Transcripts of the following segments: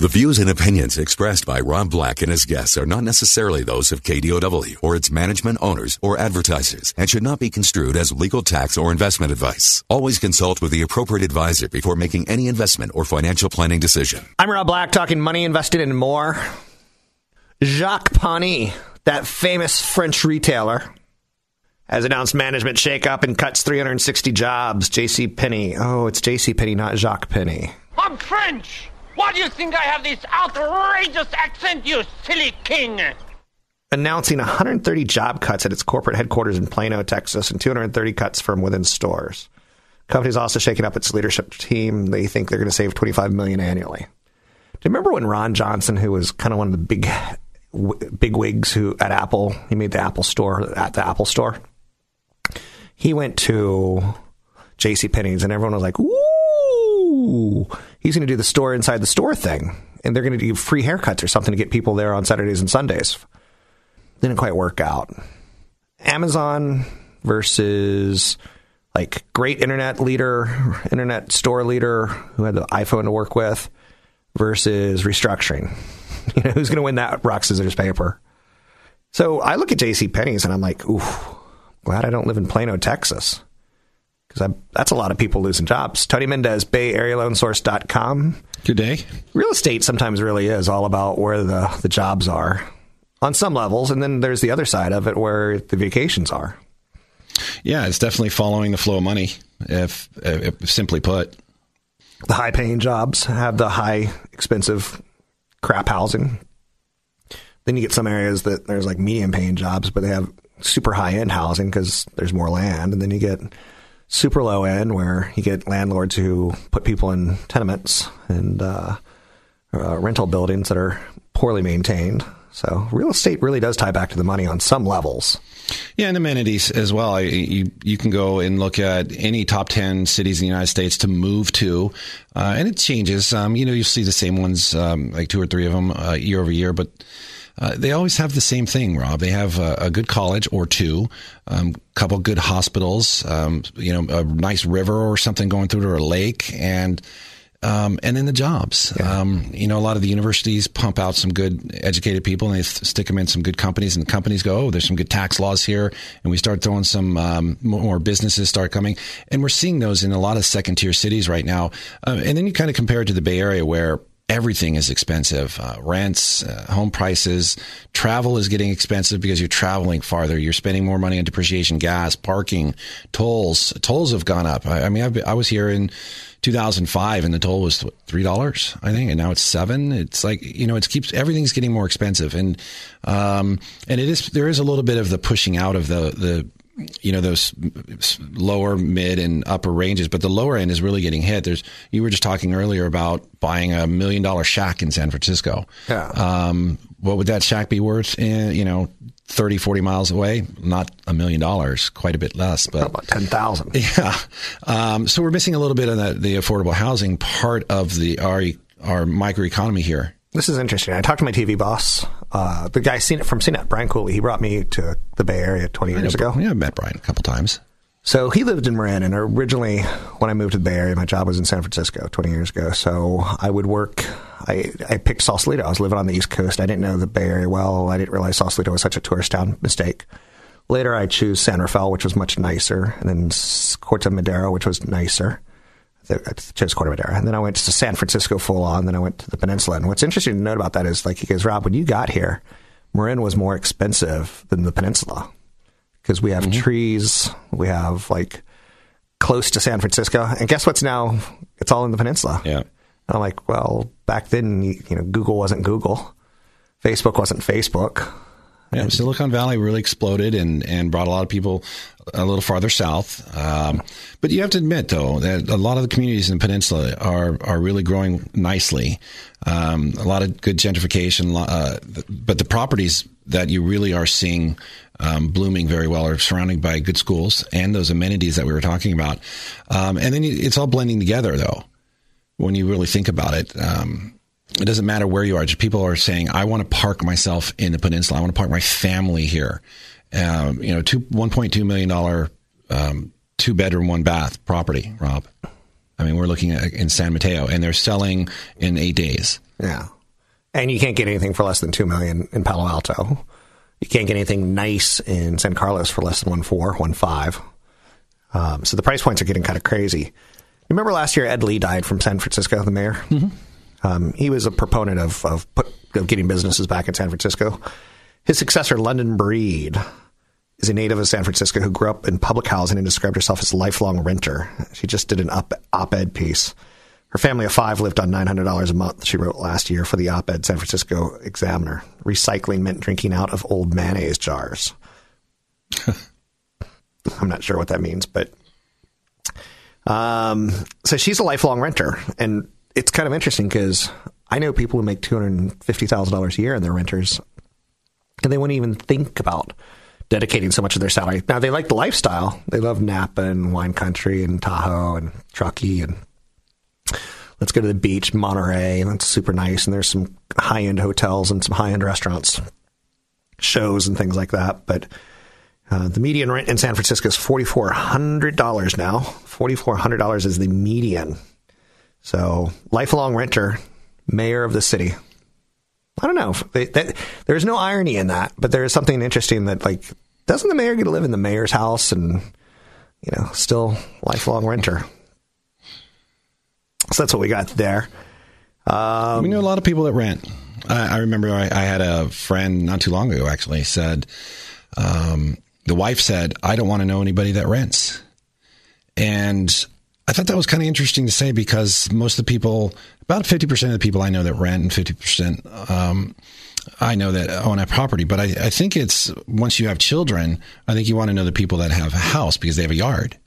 The views and opinions expressed by Rob Black and his guests are not necessarily those of KDOW or its management owners or advertisers and should not be construed as legal tax or investment advice. Always consult with the appropriate advisor before making any investment or financial planning decision. I'm Rob Black talking money invested in more. Jacques Pani, that famous French retailer, has announced management shakeup and cuts 360 jobs. J.C. Penney. Oh, it's J.C. Penney, not Jacques Penney. I'm French. Why do you think I have this outrageous accent, you silly king? Announcing 130 job cuts at its corporate headquarters in Plano, Texas, and 230 cuts from within stores. Company's also shaking up its leadership team. They think they're going to save 25 million annually. Do you remember when Ron Johnson, who was kind of one of the big big wigs who at Apple, he made the Apple store at the Apple store. He went to J.C. Penney's, and everyone was like, "Ooh, he's going to do the store inside the store thing, and they're going to do free haircuts or something to get people there on Saturdays and Sundays." Didn't quite work out. Amazon versus like great internet leader, internet store leader who had the iPhone to work with versus restructuring. You know, who's going to win that rock scissors paper? So I look at J.C. Penney's and I'm like, ooh, glad I don't live in Plano, Texas, because that's a lot of people losing jobs. Tony Mendez, Bay Area Loan Source.com. Good day. Real estate sometimes really is all about where the, the jobs are on some levels, and then there's the other side of it where the vacations are. Yeah, it's definitely following the flow of money. If, if simply put, the high paying jobs have the high expensive crap housing. Then you get some areas that there's like medium paying jobs, but they have super high end housing because there's more land. And then you get super low end where you get landlords who put people in tenements and uh, uh, rental buildings that are poorly maintained. So real estate really does tie back to the money on some levels. Yeah, and amenities as well. You you can go and look at any top ten cities in the United States to move to, uh, and it changes. Um, you know, you see the same ones, um, like two or three of them uh, year over year, but. Uh, they always have the same thing, Rob. They have a, a good college or two, a um, couple good hospitals, um, you know, a nice river or something going through to a lake, and um, and then the jobs. Yeah. Um, you know, a lot of the universities pump out some good educated people and they th- stick them in some good companies, and the companies go, oh, there's some good tax laws here. And we start throwing some um, more businesses start coming. And we're seeing those in a lot of second tier cities right now. Uh, and then you kind of compare it to the Bay Area where everything is expensive. Uh, rents uh, home prices travel is getting expensive because you're traveling farther. You're spending more money on depreciation gas parking tolls. Tolls have gone up. I, I mean I've, i was here in 2005 and the toll was three dollars i think and now it's seven. It's like you know it keeps everything's getting more expensive. And um and it is there is a little bit of the pushing out of the the you know those lower mid and upper ranges but the lower end is really getting hit there's you were just talking earlier about buying a million dollar shack in san francisco yeah um what would that shack be worth in you know 30, 40 miles away, not a million dollars, quite a bit less, but about 10,000. Yeah. Um, so we're missing a little bit of that, the affordable housing part of the, our, our microeconomy here. This is interesting. I talked to my TV boss, uh, the guy seen it from CNET, Brian Cooley. He brought me to the Bay Area 20 years ago. Yeah, I met Brian a couple times. So he lived in Marin, and originally, when I moved to the Bay Area, my job was in San Francisco 20 years ago. So I would work. I I picked Sausalito. I was living on the East Coast. I didn't know the Bay Area well. I didn't realize Sausalito was such a tourist town. Mistake. Later, I chose San Rafael, which was much nicer, and then Corte Madera, which was nicer. I chose Corte Madera, and then I went to San Francisco full on. Then I went to the peninsula. And what's interesting to note about that is, like he goes, Rob, when you got here, Marin was more expensive than the peninsula because we have mm-hmm. trees, we have like close to San Francisco, and guess what's now? It's all in the peninsula. Yeah. And I'm like, well, back then, you know, Google wasn't Google, Facebook wasn't Facebook. Yeah, Silicon Valley really exploded and, and brought a lot of people a little farther south. Um, but you have to admit, though, that a lot of the communities in the peninsula are are really growing nicely. Um, a lot of good gentrification, uh, but the properties that you really are seeing um, blooming very well are surrounded by good schools and those amenities that we were talking about. Um, and then you- it's all blending together, though when you really think about it. It doesn't matter where you are. Just people are saying, "I want to park myself in the peninsula. I want to park my family here." Um, you know, two one point two million dollar um, two bedroom one bath property. Rob, I mean, we're looking at in San Mateo, and they're selling in eight days. Yeah. And you can't get anything for less than two million in Palo Alto. You can't get anything nice in San Carlos for less than one four, one five. Um, so the price points are getting kind of crazy. Remember last year Ed Lee died from San Francisco, the mayor. Um, he was a proponent of of, put, of getting businesses back in San Francisco. His successor, London Breed, is a native of San Francisco who grew up in public housing and described herself as a lifelong renter. She just did an op- op-ed piece. Her family of five lived on $900 a month, she wrote last year for the op-ed San Francisco Examiner. Recycling meant drinking out of old mayonnaise jars. I'm not sure what that means, but um, so she's a lifelong renter, and it's kind of interesting because I know people who make two hundred fifty thousand dollars a year and they're renters, and they wouldn't even think about dedicating so much of their salary. Now they like the lifestyle; they love Napa and wine country and Tahoe and Truckee and let's go to the beach, Monterey, and that's super nice. And there's some high end hotels and some high end restaurants, shows and things like that. But uh, the median rent in San Francisco is forty four hundred dollars now. Forty four hundred dollars is the median. So lifelong renter, mayor of the city. I don't know. There's no irony in that, but there is something interesting that like doesn't the mayor get to live in the mayor's house and you know still lifelong renter. So that's what we got there. Um, we know a lot of people that rent. I, I remember I, I had a friend not too long ago actually said um, the wife said, "I don't want to know anybody that rents," and I thought that was kind of interesting to say because most of the people, about fifty percent of the people I know that rent, and fifty percent um, I know that own a property. But I, I think it's once you have children, I think you want to know the people that have a house because they have a yard.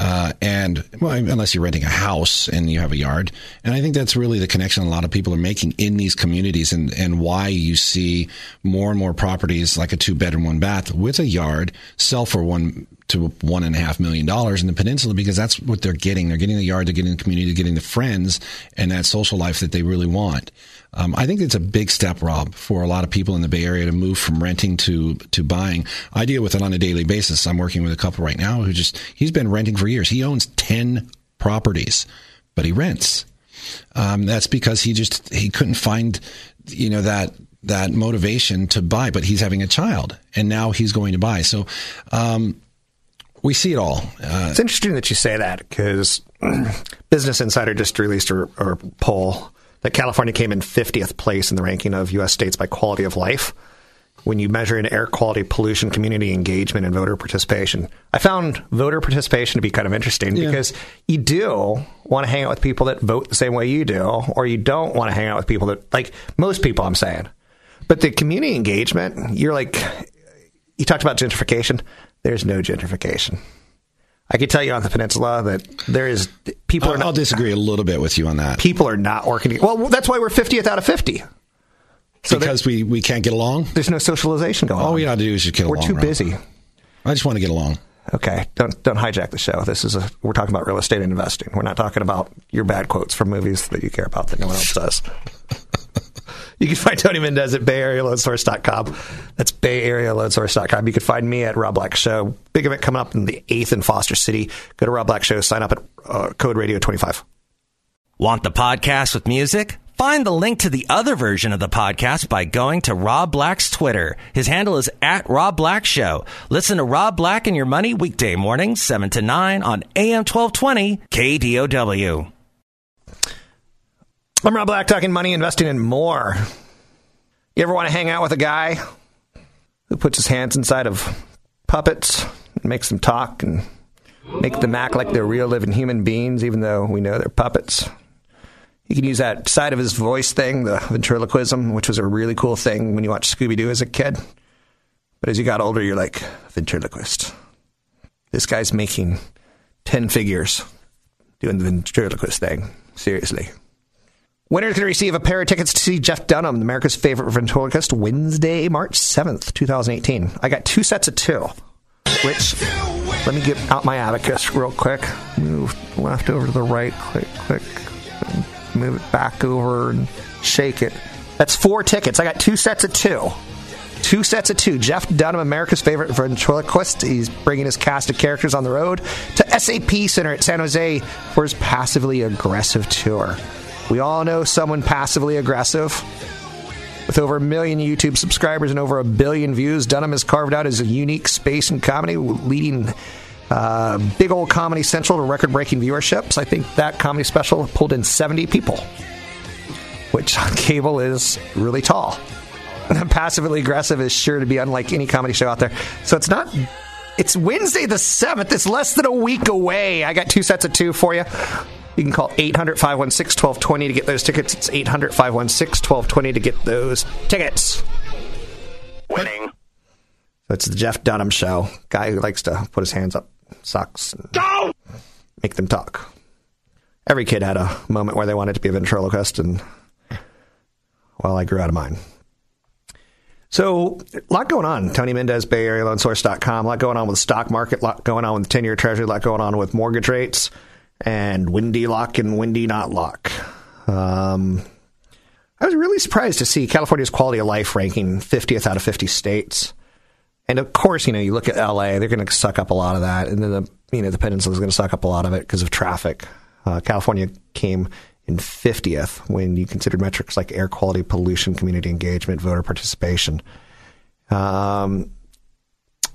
Uh, and well, unless you're renting a house and you have a yard, and I think that's really the connection a lot of people are making in these communities, and and why you see more and more properties like a two bedroom, one bath with a yard sell for one to one and a half million dollars in the peninsula because that's what they're getting. They're getting the yard, they're getting the community, they're getting the friends, and that social life that they really want. Um, I think it's a big step, Rob, for a lot of people in the Bay Area to move from renting to to buying. I deal with it on a daily basis. I'm working with a couple right now who just he's been renting for years. He owns ten properties, but he rents. Um, that's because he just he couldn't find you know that that motivation to buy. But he's having a child, and now he's going to buy. So. Um, we see it all. Uh, It's interesting that you say that because Business Insider just released a, a poll that California came in 50th place in the ranking of U.S. states by quality of life when you measure in air quality, pollution, community engagement, and voter participation. I found voter participation to be kind of interesting Yeah. because you do want to hang out with people that vote the same way you do, or you don't want to hang out with people that, like most people, I'm saying. But the community engagement, you're like, you talked about gentrification. There's no gentrification. I can tell you on the peninsula that there is people are I'll, I'll disagree a little bit with you on that people are not working. Well, that's why we're 50th out of 50. So because we, we can't get along. there's no socialization going on. All we got to do is just get We're along. too Rob. busy. I just want to get along. Okay, don't don't hijack the show. This is a we're talking about real estate and investing. We're not talking about your bad quotes from movies that you care about that no one else does. You can find Tony Mendez at BayAreaLoanSource.com. That's BayAreaLoanSource.com. You can find me at Rob Black Show. Big event coming up in the 8th in Foster City. Go to Rob Black Show. Sign up at uh, Code Radio 25. Want the podcast with music? Find the link to the other version of the podcast by going to Rob Black's Twitter. His handle is at Rob Black Show. Listen to Rob Black and Your Money weekday mornings, 7 to 9 on AM 1220 KDOW. I'm Rob Black, talking money, investing, and more. You ever want to hang out with a guy who puts his hands inside of puppets and makes them talk and make them act like they're real living human beings, even though we know they're puppets? He can use that side of his voice thing, the ventriloquism, which was a really cool thing when you watched Scooby Doo as a kid. But as you got older, you're like, ventriloquist. This guy's making 10 figures doing the ventriloquist thing. Seriously. Winners can receive a pair of tickets to see Jeff Dunham, America's favorite ventriloquist, Wednesday, March 7th, 2018. I got two sets of two, which, let me get out my abacus real quick. Move left over to the right, click, click, move it back over and shake it. That's four tickets. I got two sets of two. Two sets of two. Jeff Dunham, America's favorite ventriloquist. He's bringing his cast of characters on the road to SAP Center at San Jose for his passively aggressive tour. We all know someone passively aggressive. With over a million YouTube subscribers and over a billion views, Dunham has carved out his unique space in comedy, leading uh, Big Old Comedy Central to record breaking viewerships. I think that comedy special pulled in 70 people, which on cable is really tall. Passively aggressive is sure to be unlike any comedy show out there. So it's not. It's Wednesday the 7th. It's less than a week away. I got two sets of two for you. You can call 800 516 1220 to get those tickets. It's 800 516 1220 to get those tickets. Winning. That's the Jeff Dunham show. Guy who likes to put his hands up, sucks, and Go! make them talk. Every kid had a moment where they wanted to be a ventriloquist, and well, I grew out of mine. So, a lot going on. Tony Mendez, Bay Area Loan Source.com. A lot going on with the stock market, a lot going on with the 10 year treasury, a lot going on with mortgage rates, and windy lock and windy not lock. Um, I was really surprised to see California's quality of life ranking 50th out of 50 states. And of course, you know, you look at LA, they're going to suck up a lot of that. And then the, you know, the peninsula is going to suck up a lot of it because of traffic. Uh, California came in 50th when you considered metrics like air quality, pollution, community engagement, voter participation. Um,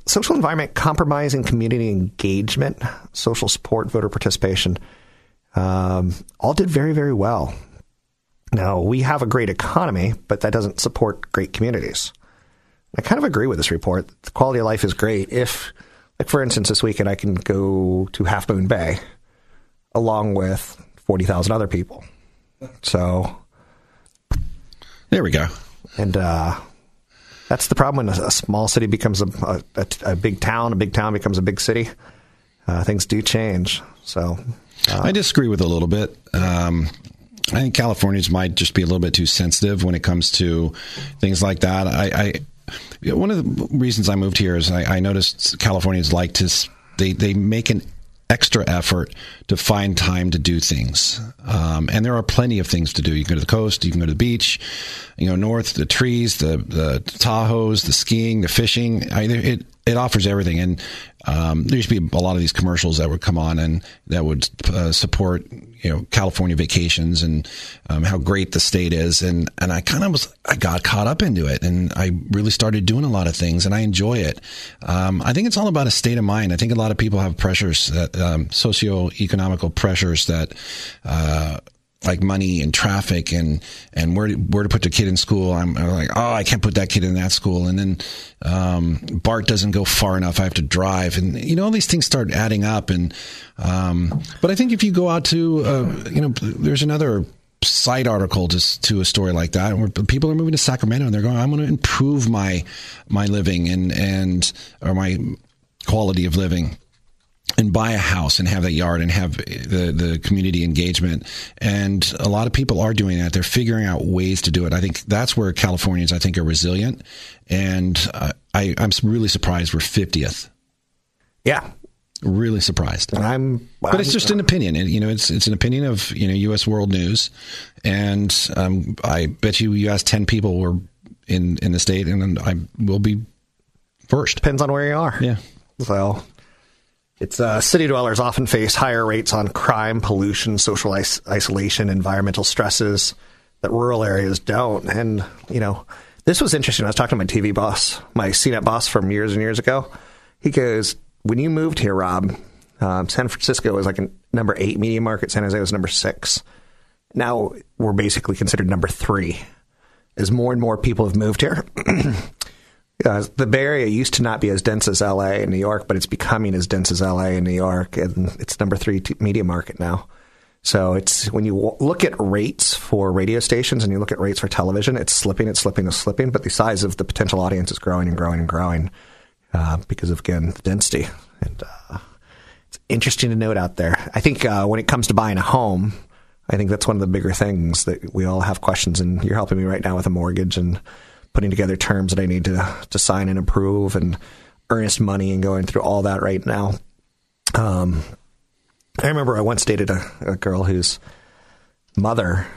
social environment, compromising community engagement, social support, voter participation, um, all did very, very well. Now, we have a great economy, but that doesn't support great communities. I kind of agree with this report. The quality of life is great if, like, for instance, this weekend I can go to Half Moon Bay along with 40,000 other people. So, There we go. and uh, that's the problem when a, small city becomes a, a, a, big town, a big town becomes a big city. Uh, things do change. So, I disagree with a little bit. Um, I think Californians might just be a little bit too sensitive when it comes to things like that. I, I one of the reasons I moved here is I, I noticed Californians like to they they make an extra effort to find time to do things, um, and there are plenty of things to do. You can go to the coast, you can go to the beach, you know, north, the trees, the the Tahoes, the skiing, the fishing. I, it it offers everything, and um, there used to be a lot of these commercials that would come on and that would uh, support you know California vacations and um, how great the state is, and and I kind of was I got caught up into it, and I really started doing a lot of things, and I enjoy it. Um, I think it's all about a state of mind. I think a lot of people have pressures, that, um, socio-economical pressures that. Uh, like money and traffic and and where to, where to put the kid in school. I'm, I'm like, oh, I can't put that kid in that school. And then um, BART doesn't go far enough. I have to drive, and you know all these things start adding up. And um, but I think if you go out to uh, you know, there's another side article to to a story like that where people are moving to Sacramento and they're going, I'm going to improve my my living and and or my quality of living and buy a house and have that yard and have the the community engagement. And a lot of people are doing that. They're figuring out ways to do it. I think that's where Californians, I think, are resilient. And uh, I, I'm really surprised we're 50th. yeah. Really surprised. And I'm, But it's just an opinion, and you know, it's it's an opinion of you know U.S. World News, and um, I bet you you ask ten people were in in the state, and then I will be first. depends on where you are. Yeah. So it's uh, city dwellers often face higher rates on crime, pollution, social is- isolation, environmental stresses that rural areas don't. And you know, this was interesting. I was talking to my TV boss, my CNET boss from years and years ago. He goes, "When you moved here, Rob, um, San Francisco was like a number eight media market. San Jose was number six. Now we're basically considered number three, As more and more people have moved here, Uh, the Bay Area used to not be as dense as LA and New York, but it's becoming as dense as LA and New York, and it's number three t- media market now. So it's when you w- look at rates for radio stations and you look at rates for television, it's slipping, it's slipping, it's slipping, but the size of the potential audience is growing and growing and growing uh, because of again the density. And uh, it's interesting to note out there. I think uh, when it comes to buying a home, I think that's one of the bigger things that we all have questions, and you're helping me right now with a mortgage and putting together terms that I need to to sign and approve and earnest money and going through all that right now. Um, I remember I once dated a, a girl whose mother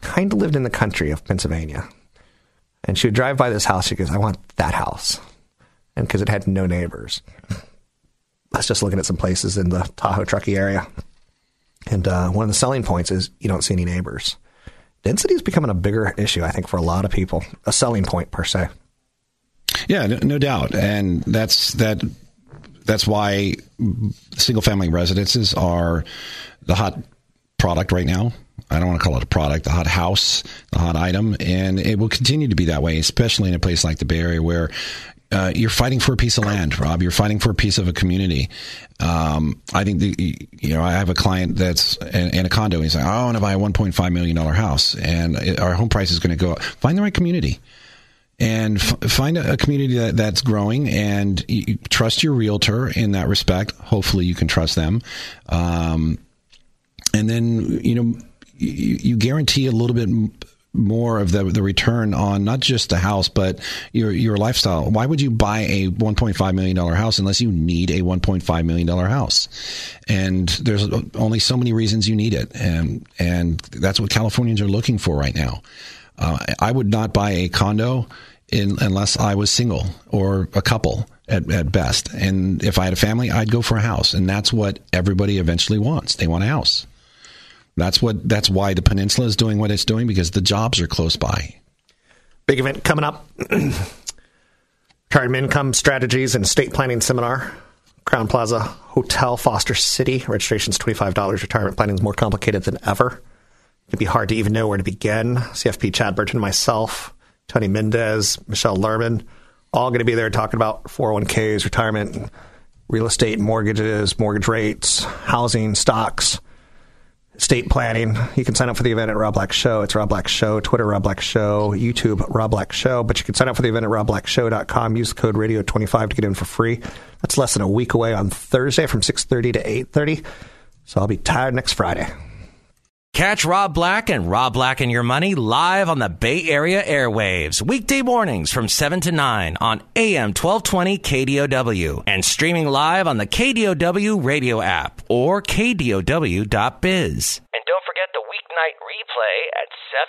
kind of lived in the country of Pennsylvania. And she would drive by this house. She goes, I want that house. And because it had no neighbors. I was just looking at some places in the Tahoe Truckee area. And uh, one of the selling points is you don't see any neighbors. Density is becoming a bigger issue, I think, for a lot of people. A selling point per se. Yeah, no, no doubt, and that's that. That's why single family residences are the hot product right now. I don't want to call it a product, the hot house, the hot item, and it will continue to be that way, especially in a place like the Bay Area where uh, you're fighting for a piece of land, Rob. You're fighting for a piece of a community. Um, I think the, you know I have a client that's in, in a condo. He's like, I want to buy a 1.5 million dollar house, and it, our home price is going to go up. Find the right community and f- find a, community that, that's growing and you, trust your realtor in that respect. Hopefully, you can trust them. Um, and then, you know, you, you, guarantee a little bit more of the, the return on not just the house, but your, your lifestyle. Why would you buy a $1.5 million house unless you need a $1.5 million house? And there's only so many reasons you need it. And, and that's what Californians are looking for right now. Uh, I would not buy a condo in, unless I was single or a couple at, at best. And if I had a family, I'd go for a house. And that's what everybody eventually wants. They want a house. That's what. That's why the peninsula is doing what it's doing because the jobs are close by. Big event coming up. Retirement income strategies and estate planning seminar. Crowne Plaza Hotel, Foster City. Registration's twenty five dollars. Retirement planning is more complicated than ever. It'd be hard to even know where to begin. CFP Chad Burton, myself, Tony Mendez, Michelle Lerman, all going to be there talking about 401ks, retirement, real estate, mortgages, mortgage rates, housing, stocks, estate planning. You can sign up for the event at Rob Black Show. It's Rob Black Show, Twitter Rob Black Show, YouTube Rob Black Show. But you can sign up for the event at robblackshow.com. Use code radio25 to get in for free. That's less than a week away on Thursday from 6.30 to 8.30. So I'll be tired next Friday. Catch Rob Black and Rob Black and Your Money live on the Bay Area airwaves, weekday mornings from 7 to 9 on AM 1220 KDOW and streaming live on the KDOW radio app or KDOW.biz. And don't forget the weeknight replay at 7.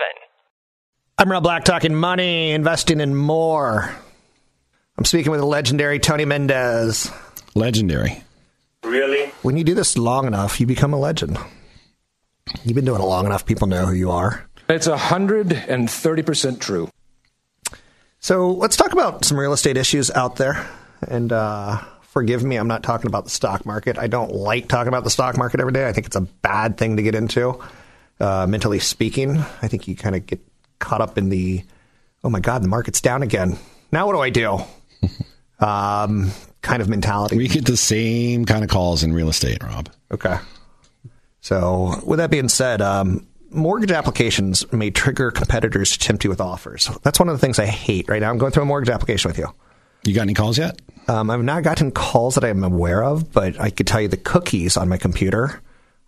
I'm Rob Black talking money, investing, and more. I'm speaking with the legendary Tony Mendez. Legendary. Really? When you do this long enough, you become a legend. You've been doing it long enough, people know who you are. It's 130% true. So let's talk about some real estate issues out there. And uh, forgive me, I'm not talking about the stock market. I don't like talking about the stock market every day. I think it's a bad thing to get into, uh, mentally speaking. I think you kind of get caught up in the, oh my God, the market's down again. Now what do I do? um, kind of mentality. We get the same kind of calls in real estate, Rob. Okay. So, with that being said, um, mortgage applications may trigger competitors to tempt you with offers. That's one of the things I hate right now. I'm going through a mortgage application with you. You got any calls yet? Um, I've not gotten calls that I'm aware of, but I could tell you the cookies on my computer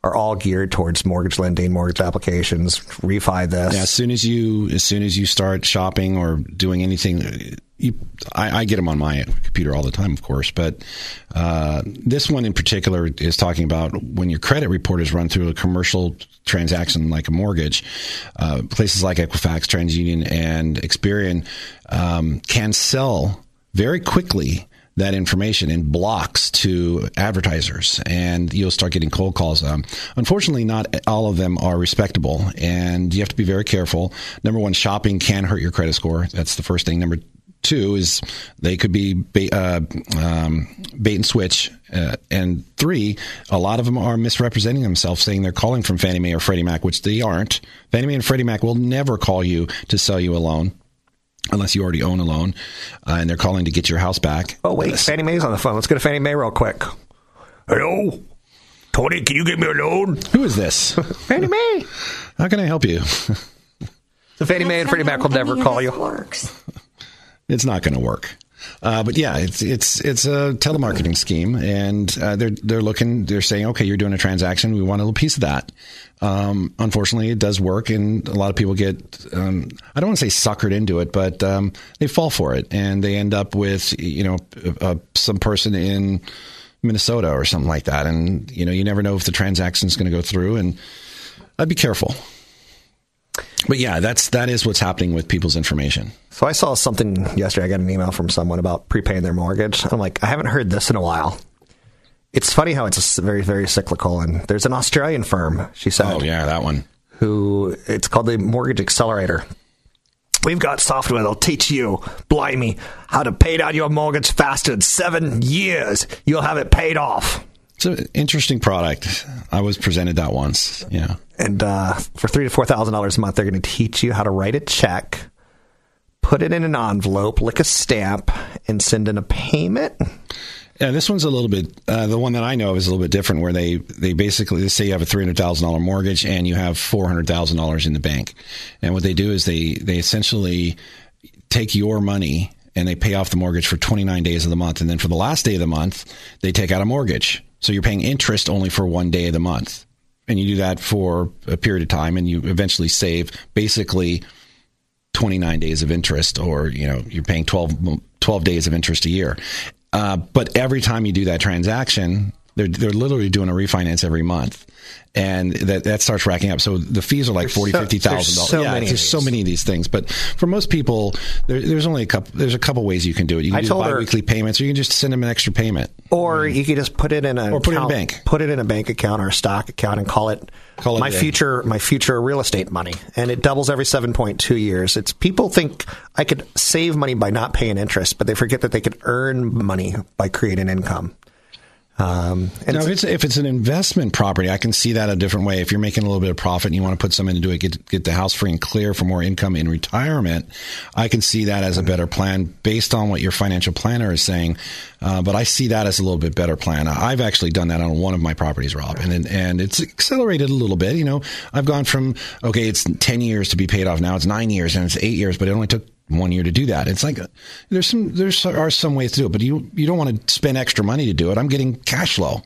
are all geared towards mortgage lending, mortgage applications, refi this. Yeah, as soon as you as soon as you start shopping or doing anything, you, I, I, get them on my computer all the time, of course, but uh, this one in particular is talking about when your credit report is run through a commercial transaction like a mortgage. Uh, places like Equifax, TransUnion, and Experian um, can sell very quickly that information in blocks to advertisers, and you'll start getting cold calls. Um, unfortunately, not all of them are respectable, and you have to be very careful. Number one, shopping can hurt your credit score. That's the first thing. Number two is they could be bait, uh, um, bait and switch. Uh, and three, a lot of them are misrepresenting themselves, saying they're calling from Fannie Mae or Freddie Mac, which they aren't. Fannie Mae and Freddie Mac will never call you to sell you a loan. Unless you already own a loan, uh, and they're calling to get your house back. Oh wait, Fannie Mae's on the phone. Let's go to Fannie Mae real quick. Hello, Tony, can you give me a loan? Who is this? Fannie Mae. How can I help you? The Fannie Mae and Freddie Mac will never call you. Works. It's not going to work. Uh, but yeah, it's it's it's a telemarketing scheme, and uh, they're they're looking. They're saying, okay, you're doing a transaction. We want a little piece of that. Um, unfortunately, it does work, and a lot of people get. Um, I don't want to say suckered into it, but um, they fall for it, and they end up with you know uh, some person in Minnesota or something like that, and you know you never know if the transaction is going to go through, and I'd be careful. But yeah, that's that is what's happening with people's information. So I saw something yesterday. I got an email from someone about prepaying their mortgage. I'm like, I haven't heard this in a while. It's funny how it's a very, very cyclical. And there's an Australian firm, she said, Oh yeah, that one. who it's called the Mortgage Accelerator. We've got software that'll teach you, blimey, how to pay down your mortgage faster in seven years. You'll have it paid off. It's an interesting product. I was presented that once. Yeah. And uh, for three to four thousand dollars a month, they're going to teach you how to write a check, put it in an envelope, lick a stamp, and send in a payment. Yeah, this one's a little bit. Uh, the one that I know of is a little bit different, where they they basically they say you have a three hundred thousand dollar mortgage and you have four hundred thousand dollars in the bank, and what they do is they they essentially take your money and they pay off the mortgage for twenty nine days of the month, and then for the last day of the month they take out a mortgage, so you're paying interest only for one day of the month, and you do that for a period of time, and you eventually save basically 29 days of interest or you know you're paying 12, 12 days of interest a year. Uh, but every time you do that transaction they're, they're literally doing a refinance every month and that, that starts racking up. So the fees are like forty, so- fifty thousand dollars. so yeah, many there's so many of these things. But for most people, there, there's only a couple. There's a couple ways you can do it. You can I do told her- biweekly payments, or you can just send them an extra payment. Or you can just put it in a Or put it in a bank. Put it in a bank account or a stock account and call it, Call it my future my future real estate money. And it doubles every seven point two years. It's people think I could save money by not paying interest, but they forget that they could earn money by creating income. Um, and Now, if it's if it's an investment property, I can see that a different way. If you're making a little bit of profit and you want to put some into it, get get the house free and clear for more income in retirement, I can see that as a better plan based on what your financial planner is saying. Uh, but I see that as a little bit better plan. I've actually done that on one of my properties, Rob, and and it's accelerated a little bit. You know, I've gone from okay, it's ten years to be paid off. Now it's nine years and it's eight years, but it only took one year to do that. It's like uh, there's some there are some ways to do it, but you you don't want to spend extra money to do it. I'm getting cash flow.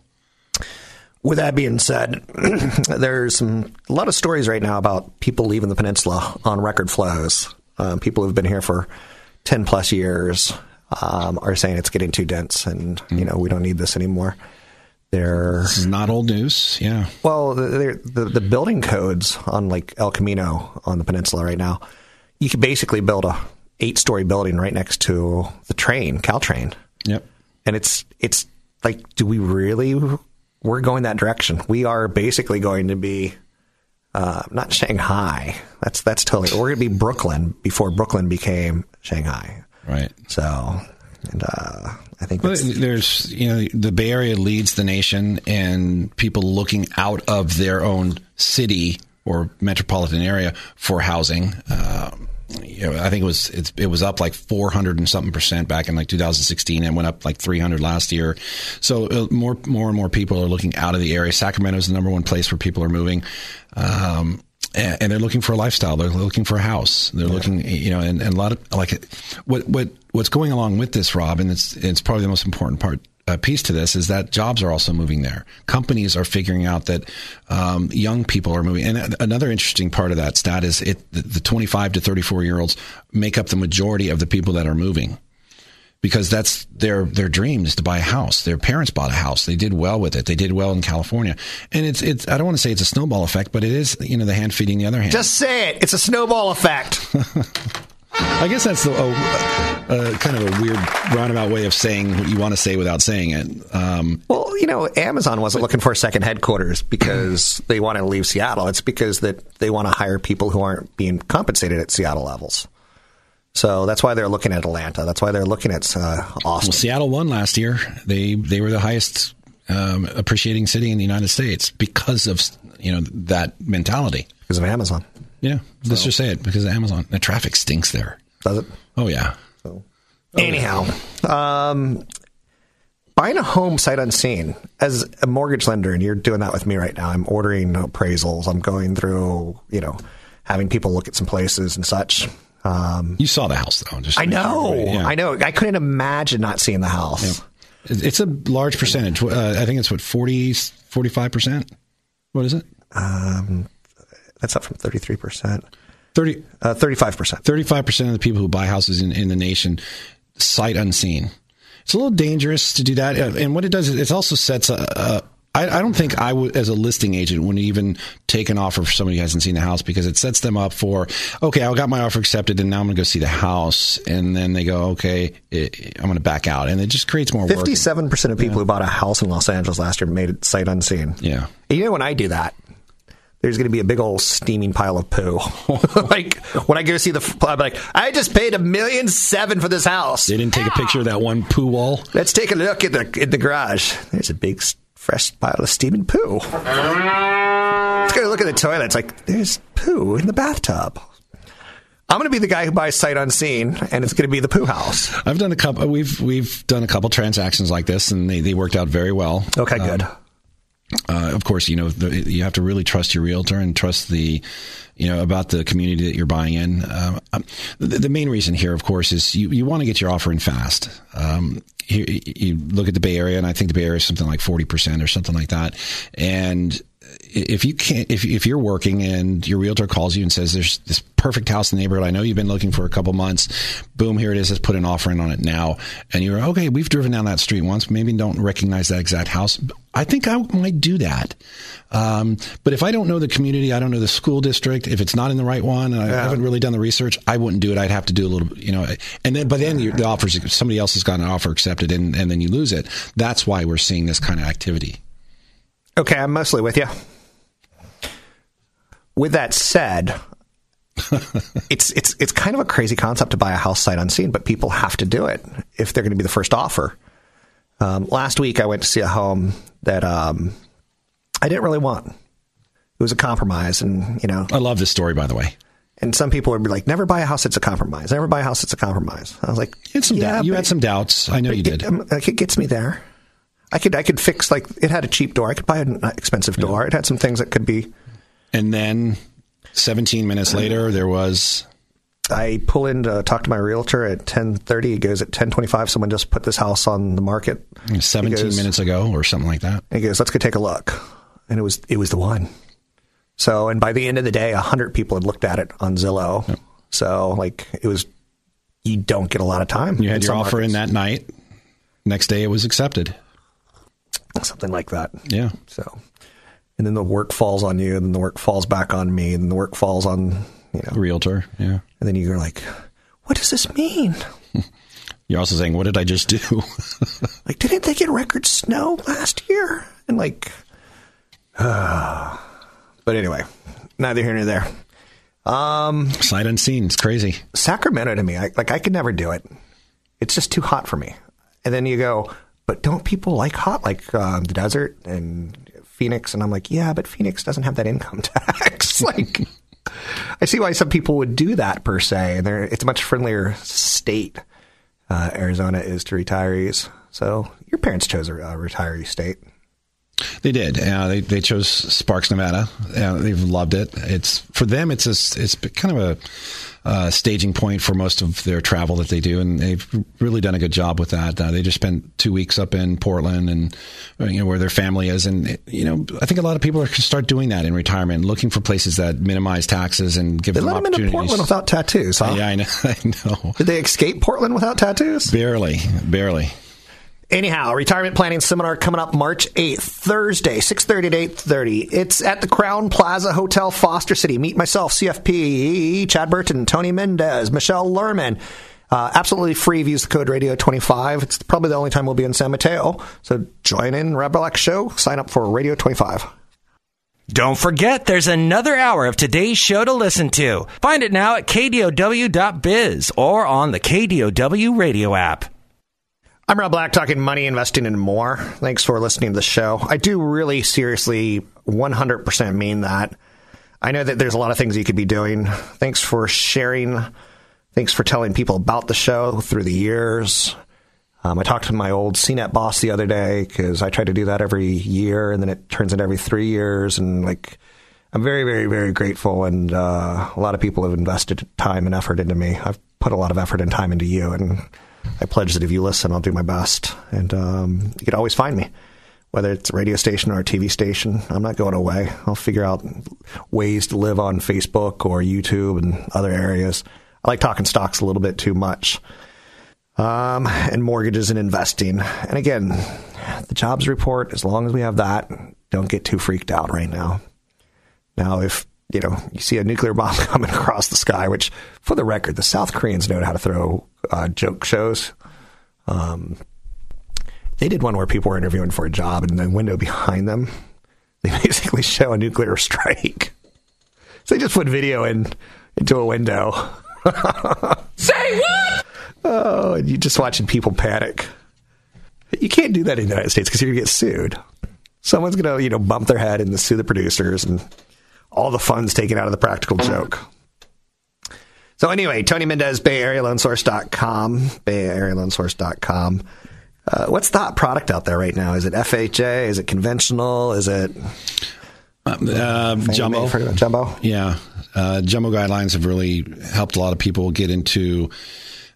With that being said, there's some a lot of stories right now about people leaving the peninsula on record flows. Um, people who've been here for ten plus years um, are saying it's getting too dense, and you know we don't need this anymore. They're This is not old news. Yeah. well, they're, the the building codes on like El Camino on the peninsula right now. You could basically build a eight story building right next to the train, Caltrain Yep. and it's it's like do we really we're going that direction we are basically going to be uh, not shanghai that's that's totally we're going to be brooklyn before brooklyn became shanghai Right. so and uh, i think Well, there's, you know, the Bay Area leads the nation, and people looking out of their own city or metropolitan area for housing. Um, you know, I think it was it's, it was up like 400 and something percent back in like 2016, and went up like 300 last year. So uh, more more and more people are looking out of the area. Sacramento is the number one place where people are moving. Um, and and they're looking for a lifestyle. They're looking for a house. They're looking, you know, and, and a lot of like what what what's going along with this, Rob, and it's it's probably the most important part uh, piece to this is that jobs are also moving there. Companies are figuring out that um, young people are moving. And another interesting part of that stat is it the, the 25 to 34 year olds make up the majority of the people that are moving because that's their their dream is to buy a house. Their parents bought a house. They did well with it. They did well in California. And it's it's I don't want to say it's a snowball effect, but it is, you know, the hand feeding the other hand. just say it it's a snowball effect I guess that's the, oh, uh, kind of a weird roundabout way of saying what you want to say without saying it. Um, well you know amazon wasn't looking for a second headquarters because they want to leave seattle it's because that they want to hire people who aren't being compensated at seattle levels so that's why they're looking at atlanta that's why they're looking at uh, austin well, Seattle won last year. They they were the highest um, appreciating city in the United States because of you know that mentality. because of amazon Yeah, let's just say it because of Amazon. The traffic stinks there. Does it Oh yeah. So, Anyhow, um, buying a home sight unseen as a mortgage lender, and you're doing that with me right now. I'm ordering appraisals. I'm going through, you know, having people look at some places and such. Um, You saw the house though. Just I make sure, know, right? Yeah. I know. I couldn't imagine not seeing the house. It- It's a large percentage. Uh, I think it's what 40, 45 percent. What is it? Um, That's up from 33%. 30, Uh, 35%. 35% of the people who buy houses in, in the nation sight unseen. It's a little dangerous to do that. Uh, And what it does is it also sets a. a I, I don't think I would, as a listing agent, wouldn't even take an offer for somebody who hasn't seen the house because it sets them up for, okay, I got my offer accepted and now I'm going to go see the house. And then they go, okay, it, I'm going to back out. And it just creates more work. 57% of people who bought a house in Los Angeles last year made it sight unseen. Yeah. You know, when I do that, there's going to be a big old steaming pile of poo. like when I go see the, I'm like, I just paid a million seven for this house. They didn't take a picture of that one poo wall. Let's take a look at the in the garage. There's a big fresh pile of steaming poo. Let's go look at the toilet. It's like there's poo in the bathtub. I'm going to be the guy who buys sight unseen, and it's going to be the poo house. I've done a couple. We've we've done a couple transactions like this, and they, they worked out very well. Okay, good. Um, Uh, of course, you know the, you have to really trust your realtor and trust the, you know, about the community that you're buying in. Um, the, the main reason here, of course, is you, you want to get your offer in fast. Um, you, you look at the Bay Area, and I think the Bay Area is something like forty percent or something like that. And if you can't, if if you're working and your realtor calls you and says there's this perfect house in the neighborhood, I know you've been looking for a couple months. Boom, here it is. Let's put an offer in on it now. And you're okay. We've driven down that street once. Maybe don't recognize that exact house. I think I might do that. Um, but if I don't know the community, I don't know the school district. If it's not in the right one, and I haven't really done the research, I wouldn't do it. I'd have to do a little, you know. And then, but then the offers, somebody else has got an offer accepted, and, and then you lose it. That's why we're seeing this kind of activity. Okay, I'm mostly with you. With that said, it's it's it's kind of a crazy concept to buy a house sight unseen, but people have to do it if they're going to be the first offer. Um, last week, I went to see a home that um, I didn't really want. It was a compromise, and you know, I love this story, by the way. and some people would be like, "Never buy a house it's a compromise. Never buy a house it's a compromise." I was like, You had some, yeah, doubt. you had some doubts. I know you did. It, um, like it gets me there. I could I could fix like it had a cheap door. I could buy an expensive door. It had some things that could be. And then 17 minutes later, there was I pull in to talk to my realtor at ten thirty. He goes at ten twenty five. Someone just put this house on the market. 17 goes- minutes ago or something like that. He goes, "Let's go take a look." And it was it was the one. So, and by the end of the day, a hundred people had looked at it on Zillow. So, like, it was you don't get a lot of time. You had your offer in that night. Next day, it was accepted. something like that. Yeah. So, and then the work falls on you, and then the work falls back on me, and the work falls on you know, Realtor. Yeah. and then you're like, "What does this mean?" You're also saying, what did I just do? Like, didn't they get record snow last year? And like, but anyway, neither here nor there. Um, sight unseen. It's crazy. Sacramento to me, I, like I could never do it. It's just too hot for me. And then you go, but don't people like hot, like um, the desert and Phoenix? And I'm like, yeah, but Phoenix doesn't have that income tax. like, I see why some people would do that per se. And it's a much friendlier state. Uh, Arizona is to retirees. So your parents chose a, a retiree state. They did. Uh, they they chose Sparks, Nevada. Uh, they've loved it. It's for them. It's a, it's kind of a uh, staging point for most of their travel that they do, and they've really done a good job with that. Uh, they just spent two weeks up in Portland and you know where their family is, and you know I think a lot of people are going to start doing that in retirement, looking for places that minimize taxes and give They them let them into opportunities. Portland without tattoos, huh? yeah, I know. I know. Did they escape Portland without tattoos? Barely, barely. Anyhow, retirement planning seminar coming up March 8th, Thursday, 6:30 to 8:30. It's at the Crowne Plaza Hotel, Foster City. Meet myself, CFP, Chad Burton, Tony Mendez, Michelle Lerman. Uh, absolutely free use the code radio25. It's probably the only time we'll be in San Mateo. So join in Rob Show. Sign up for Radio 25. Don't forget, there's another hour of today's show to listen to. Find it now at kdow.biz or on the KDOW radio app. I'm Rob Black, talking money, investing, and more. Thanks for listening to the show. I do really seriously 100% mean that. I know that there's a lot of things you could be doing. Thanks for sharing. Thanks for telling people about the show through the years. Um, I talked to my old CNET boss the other day because I try to do that every year, and then it turns into every three years. And like, I'm very, very, very grateful, and uh, a lot of people have invested time and effort into me. I've put a lot of effort and time into you, and I pledge that if you listen, I'll do my best. And um, you can always find me, whether it's a radio station or a TV station. I'm not going away. I'll figure out ways to live on Facebook or YouTube and other areas. I like talking stocks a little bit too much um, and mortgages and investing. And again, the jobs report, as long as we have that, don't get too freaked out right now. Now, if you know you see a nuclear bomb coming across the sky, which, for the record, the South Koreans know how to throw uh, joke shows. Um, they did one where people were interviewing for a job, and the window behind them, they basically show a nuclear strike. So they just put video in into a window. Say what? Oh, and you're just watching people panic. You can't do that in the United States because you're going to get sued. Someone's going to, you know, bump their head and sue the producers, and all the fun's taken out of the practical joke. So anyway, Tony Mendez, Bay Area Loansource.com, Bay Area Loansource.com. Uh, what's the hot product out there right now? Is it FHA? Is it conventional? Is it uh, jumbo? Jumbo? Yeah. Uh, jumbo guidelines have really helped a lot of people get into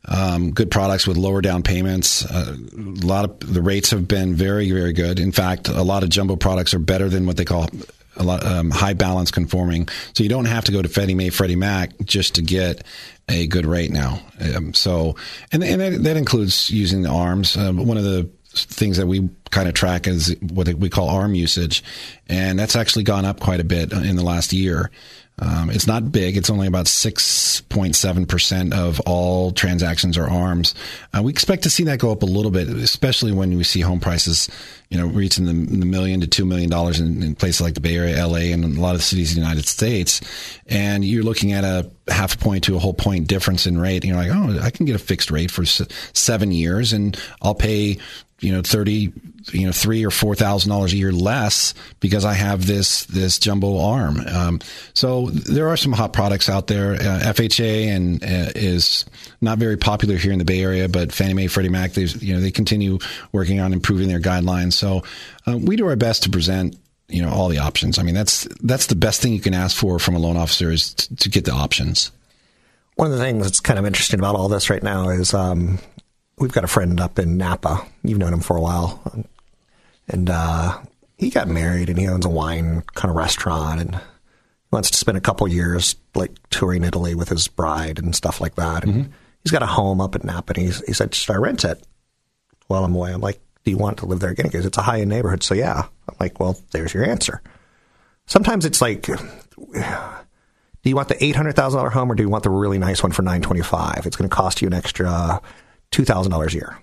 um, good products with lower down payments. Uh, a lot of the rates have been very, very good. In fact, a lot of jumbo products are better than what they call a lot um, high balance conforming. So you don't have to go to Fannie Mae, Freddie Mac just to get a good rate now. Um, so, and, and that, that, includes using the arms. Uh, one of the things that we kind of track is what we call arm usage, and that's actually gone up quite a bit in the last year. Um, it's not big. It's only about 6.7% of all transactions are arms. Uh, we expect to see that go up a little bit, especially when we see home prices, you know, reaching the, the million to $2 million in, in, places like the Bay Area, LA, and a lot of cities in the United States. And you're looking at a half point to a whole point difference in rate. And you're like, oh, I can get a fixed rate for seven years and I'll pay you know thirty you know three or four thousand dollars a year less because I have this this jumbo arm. Um, so there are some hot products out there. Uh, FHA and uh, is not very popular here in the Bay Area, but Fannie Mae, Freddie Mac, they you know they continue working on improving their guidelines. So uh, we do our best to present you know all the options. I mean that's that's the best thing you can ask for from a loan officer is t- to get the options. One of the things that's kind of interesting about all this right now is um, we've got a friend up in Napa. You've known him for a while, and uh, he got married and he owns a wine kind of restaurant and he wants to spend a couple years like touring Italy with his bride and stuff like that. And mm-hmm. he's got a home up in Napa, and he's, he said, "Should I rent it while I'm away?" I'm like, "Do you want to live there again?" Because it's a high end neighborhood. So yeah, I'm like, "Well, there's your answer." Sometimes it's like. Do you want the eight hundred thousand dollar home, or do you want the really nice one for nine twenty five? It's going to cost you an extra $2,000 a year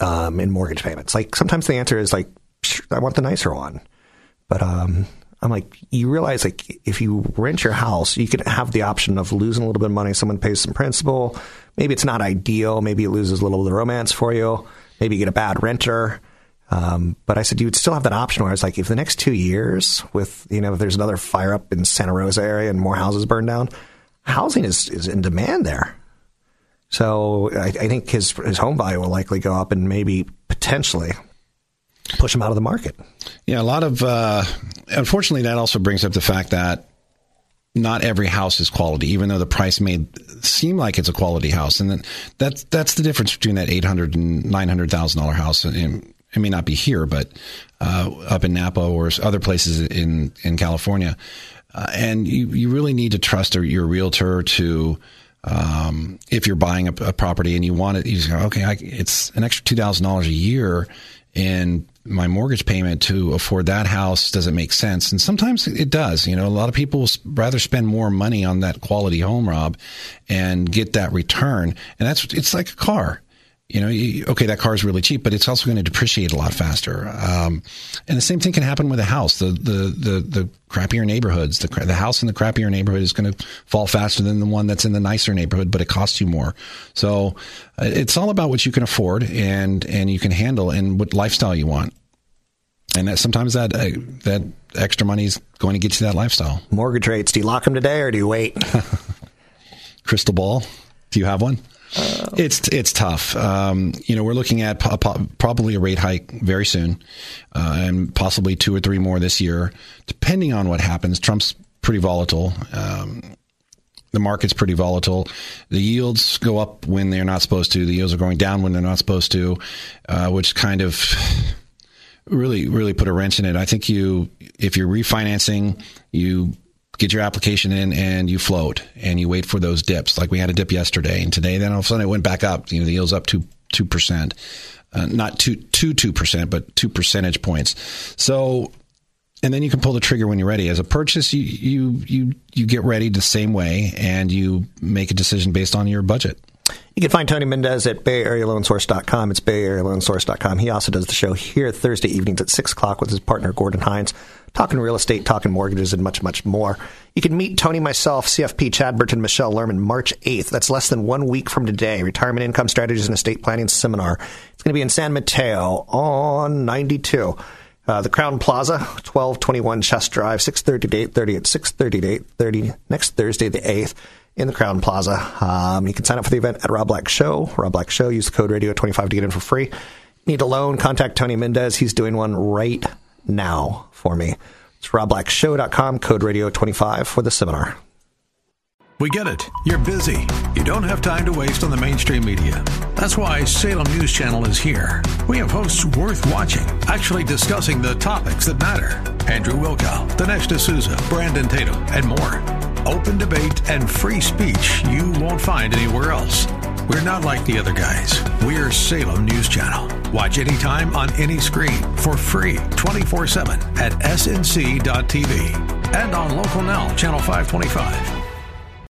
um, in mortgage payments. Like sometimes the answer is like, I want the nicer one. But um, I'm like, you realize like if you rent your house, you could have the option of losing a little bit of money. Someone pays some principal. Maybe it's not ideal. Maybe it loses a little of the romance for you. Maybe you get a bad renter. Um, but I said you would still have that option where it's like if the next two years with you know if there's another fire up in Santa Rosa area and more houses burn down, housing is is in demand there. So I, I think his his home value will likely go up and maybe potentially push him out of the market. Yeah, a lot of uh, unfortunately that also brings up the fact that not every house is quality, even though the price may seem like it's a quality house, and then that's that's the difference between that eight hundred and nine hundred thousand dollar house. And it may not be here, but uh, up in Napa or other places in in California, uh, and you you really need to trust your realtor to um, if you're buying a, a, property and you want it, you just go, okay, I, it's an extra two thousand dollars a year in my mortgage payment to afford that house. Does it make sense? And sometimes it does. You know, a lot of people rather spend more money on that quality home, Rob, and get that return. And that's it's like a car you know, you, okay, that car is really cheap, but it's also going to depreciate a lot faster. Um, and the same thing can happen with a house. The the the, the crappier neighborhoods, the the house in the crappier neighborhood is going to fall faster than the one that's in the nicer neighborhood, but it costs you more. So uh, it's all about what you can afford and and you can handle and what lifestyle you want. And that sometimes that uh, that extra money is going to get you that lifestyle. Mortgage rates. Do you lock them today or do you wait? Crystal ball. Do you have one? It's it's tough. Um, you know, we're looking at po- po- probably a rate hike very soon, uh, and possibly two or three more this year, depending on what happens. Trump's pretty volatile. Um, the market's pretty volatile. The yields go up when they're not supposed to. The yields are going down when they're not supposed to, uh, which kind of really really put a wrench in it. I think you if you're refinancing, you get your application in and you float and you wait for those dips. Like we had a dip yesterday and today, then all of a sudden it went back up. You know, the yield's up two two percent, uh, not two two two percent, but two percentage points. So, and then you can pull the trigger when you're ready. As a purchase, you you you you get ready the same way and you make a decision based on your budget. You can find Tony Mendez at BayAreaLoanSource.com. It's BayAreaLoanSource.com. He also does the show here Thursday evenings at 6 o'clock with his partner, Gordon Hines, talking real estate, talking mortgages, and much, much more. You can meet Tony, myself, CFP, Chad Burton, Michelle Lerman March 8th. That's less than one week from today. Retirement Income Strategies and Estate Planning Seminar. It's going to be in San Mateo on 92. Uh, the Crowne Plaza, 1221 Chess Drive, 6.30 to 8.30 at 6.30 to 8.30 next Thursday, the 8th in the Crowne Plaza. Um, you can sign up for the event at Rob Black Show. Rob Black Show. Use the code radio 25 to get in for free. Need a loan? Contact Tony Mendez. He's doing one right now for me. It's robblackshow.com, code radio 25 for the seminar. We get it. You're busy. You don't have time to waste on the mainstream media. That's why Salem News Channel is here. We have hosts worth watching, actually discussing the topics that matter. Andrew Wilkow, Dinesh D'Souza, Brandon Tatum, and more. Open debate and free speech you won't find anywhere else. We're not like the other guys. We're Salem News Channel. Watch anytime on any screen for free 24 7 at snc.tv and on Local Now, Channel 525.